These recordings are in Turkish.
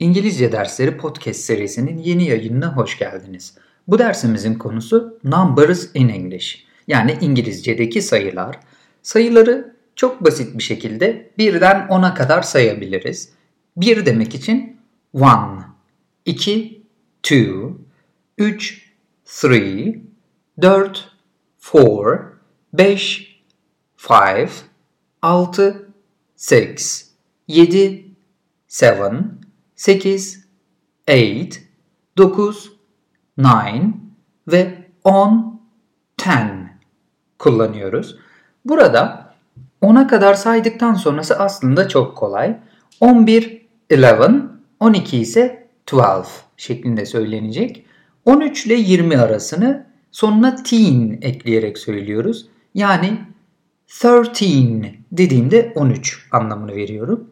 İngilizce Dersleri Podcast serisinin yeni yayınına hoş geldiniz. Bu dersimizin konusu Numbers in English yani İngilizce'deki sayılar. Sayıları çok basit bir şekilde birden 10'a kadar sayabiliriz. 1 demek için 1, 2, 2, 3, 3, 4, 4, 5, 5, 6, 6, 7, 7, 8, 8, 9, 9 ve 10, 10 kullanıyoruz. Burada 10'a kadar saydıktan sonrası aslında çok kolay. 11, 11, 12 ise 12 şeklinde söylenecek. 13 ile 20 arasını sonuna teen ekleyerek söylüyoruz. Yani 13 dediğimde 13 anlamını veriyorum.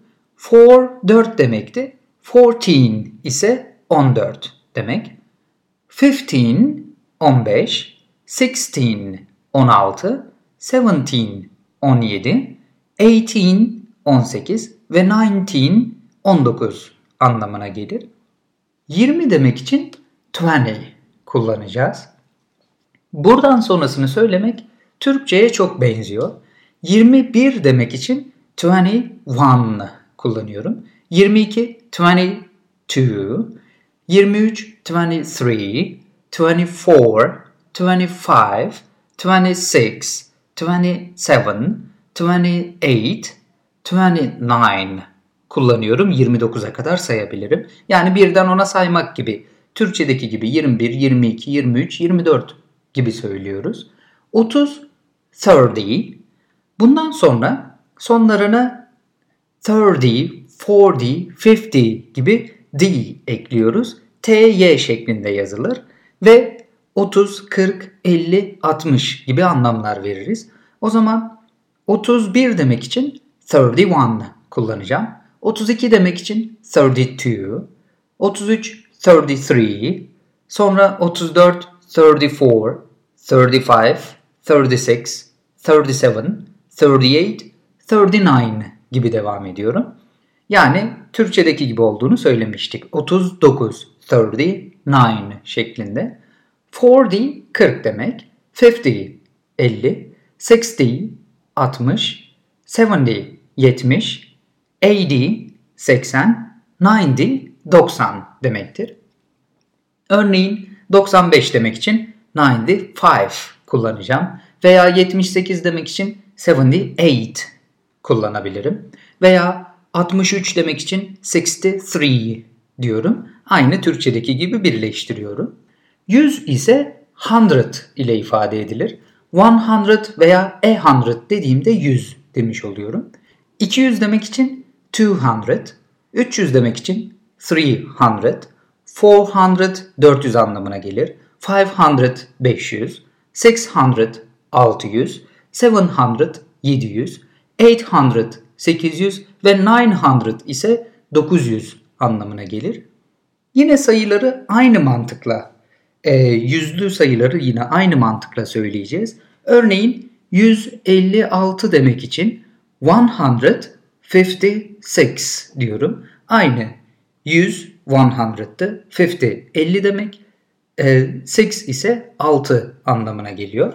4 4 demekti. 14 ise 14 demek. 15 15, 16 16, 17 17, 18 18 ve 19 19 anlamına gelir. 20 demek için 20 kullanacağız. Buradan sonrasını söylemek Türkçe'ye çok benziyor. 21 demek için 21 kullanıyorum. 22 22 23 23 24 25 26 27 28 29 kullanıyorum. 29'a kadar sayabilirim. Yani birden ona saymak gibi. Türkçedeki gibi 21, 22, 23, 24 gibi söylüyoruz. 30, 30. Bundan sonra sonlarına 30, 40, 50 gibi D ekliyoruz. T, Y şeklinde yazılır ve 30, 40, 50, 60 gibi anlamlar veririz. O zaman 31 demek için 31 kullanacağım. 32 demek için 32, 33, 33, sonra 34, 34, 35, 36, 37, 38, 39 gibi devam ediyorum. Yani Türkçedeki gibi olduğunu söylemiştik. 39, 39 şeklinde. 40, 40 demek. 50, 50. 60, 60. 70, 70. 80, 80. 90, 90 demektir. Örneğin 95 demek için 95 kullanacağım. Veya 78 demek için 78 kullanabilirim. Veya 63 demek için 63 diyorum. Aynı Türkçedeki gibi birleştiriyorum. 100 ise 100 ile ifade edilir. 100 veya a 100 dediğimde 100 demiş oluyorum. 200 demek için 200, 300 demek için 300, 400 400 anlamına gelir. 500 500, 600 600, 700 700, 800 800 ve 900 ise 900 anlamına gelir. Yine sayıları aynı mantıkla, e, yüzlü sayıları yine aynı mantıkla söyleyeceğiz. Örneğin 156 demek için 156 diyorum. Aynı 100 100'tı. 50 50 demek. E, 6 ise 6 anlamına geliyor.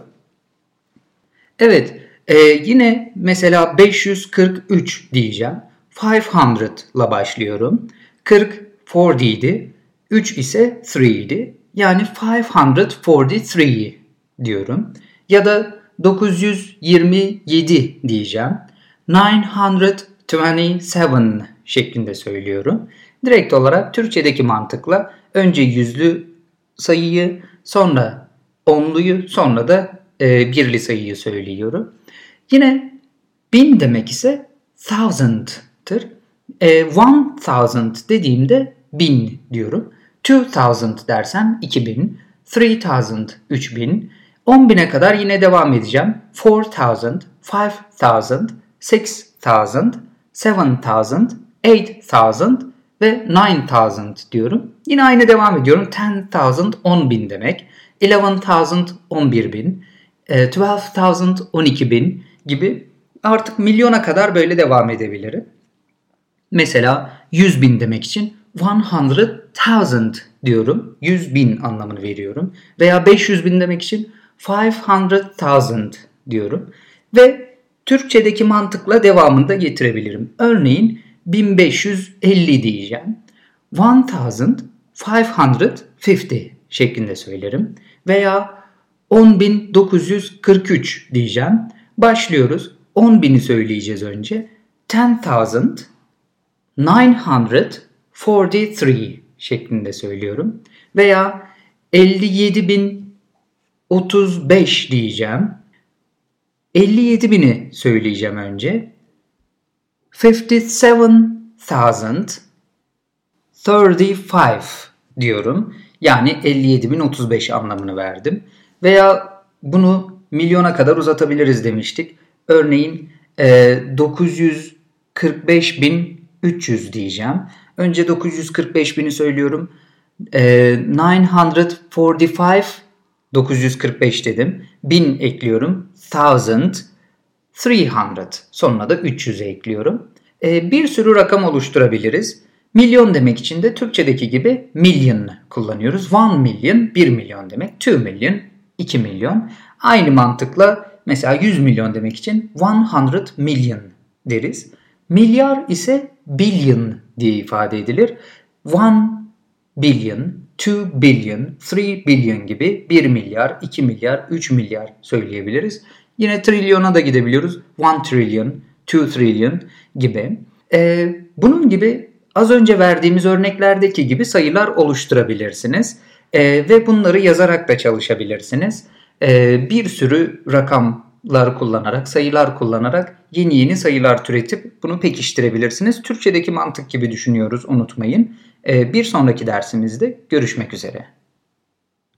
Evet ee, yine mesela 543 diyeceğim. 500 ile başlıyorum. 40 4 idi. 3 ise 3 idi. Yani 543 diyorum. Ya da 927 diyeceğim. 927 şeklinde söylüyorum. Direkt olarak Türkçedeki mantıkla önce yüzlü sayıyı sonra onluyu sonra da e, birli sayıyı söylüyorum. Yine bin demek ise thousand'tır. E, one thousand dediğimde bin diyorum. Two thousand dersem iki bin. Three thousand üç bin. On bine kadar yine devam edeceğim. Four thousand, five thousand, six thousand, seven thousand, eight thousand ve nine thousand diyorum. Yine aynı devam ediyorum. Ten thousand on bin demek. Eleven thousand on bir bin. E, twelve thousand on iki bin gibi artık milyona kadar böyle devam edebilirim. Mesela 100 bin demek için 100,000 diyorum. 100 bin anlamını veriyorum. Veya 500 bin demek için 500,000 diyorum. Ve Türkçedeki mantıkla devamında getirebilirim. Örneğin 1550 diyeceğim. 1550 şeklinde söylerim. Veya 10.943 diyeceğim. Başlıyoruz. 10.000'i söyleyeceğiz önce. 10.943 şeklinde söylüyorum. Veya 57.035 diyeceğim. 57.000'i söyleyeceğim önce. 57,035 diyorum. Yani 57.035 anlamını verdim. Veya bunu milyona kadar uzatabiliriz demiştik. Örneğin e, 945.300 diyeceğim. Önce 945.000'i söylüyorum. E, 945 945 dedim. 1000 ekliyorum. 1000 300 sonuna da 300'e ekliyorum. E, bir sürü rakam oluşturabiliriz. Milyon demek için de Türkçedeki gibi million kullanıyoruz. 1 million 1 milyon demek. 2 million 2 milyon. Aynı mantıkla mesela 100 milyon demek için 100 million deriz. Milyar ise billion diye ifade edilir. 1 billion, 2 billion, 3 billion gibi 1 milyar, 2 milyar, 3 milyar söyleyebiliriz. Yine trilyona da gidebiliyoruz. 1 trillion, 2 trillion gibi. Ee, bunun gibi az önce verdiğimiz örneklerdeki gibi sayılar oluşturabilirsiniz. Ee, ve bunları yazarak da çalışabilirsiniz. Ee, bir sürü rakamlar kullanarak, sayılar kullanarak yeni yeni sayılar türetip bunu pekiştirebilirsiniz. Türkçedeki mantık gibi düşünüyoruz unutmayın. Ee, bir sonraki dersimizde görüşmek üzere.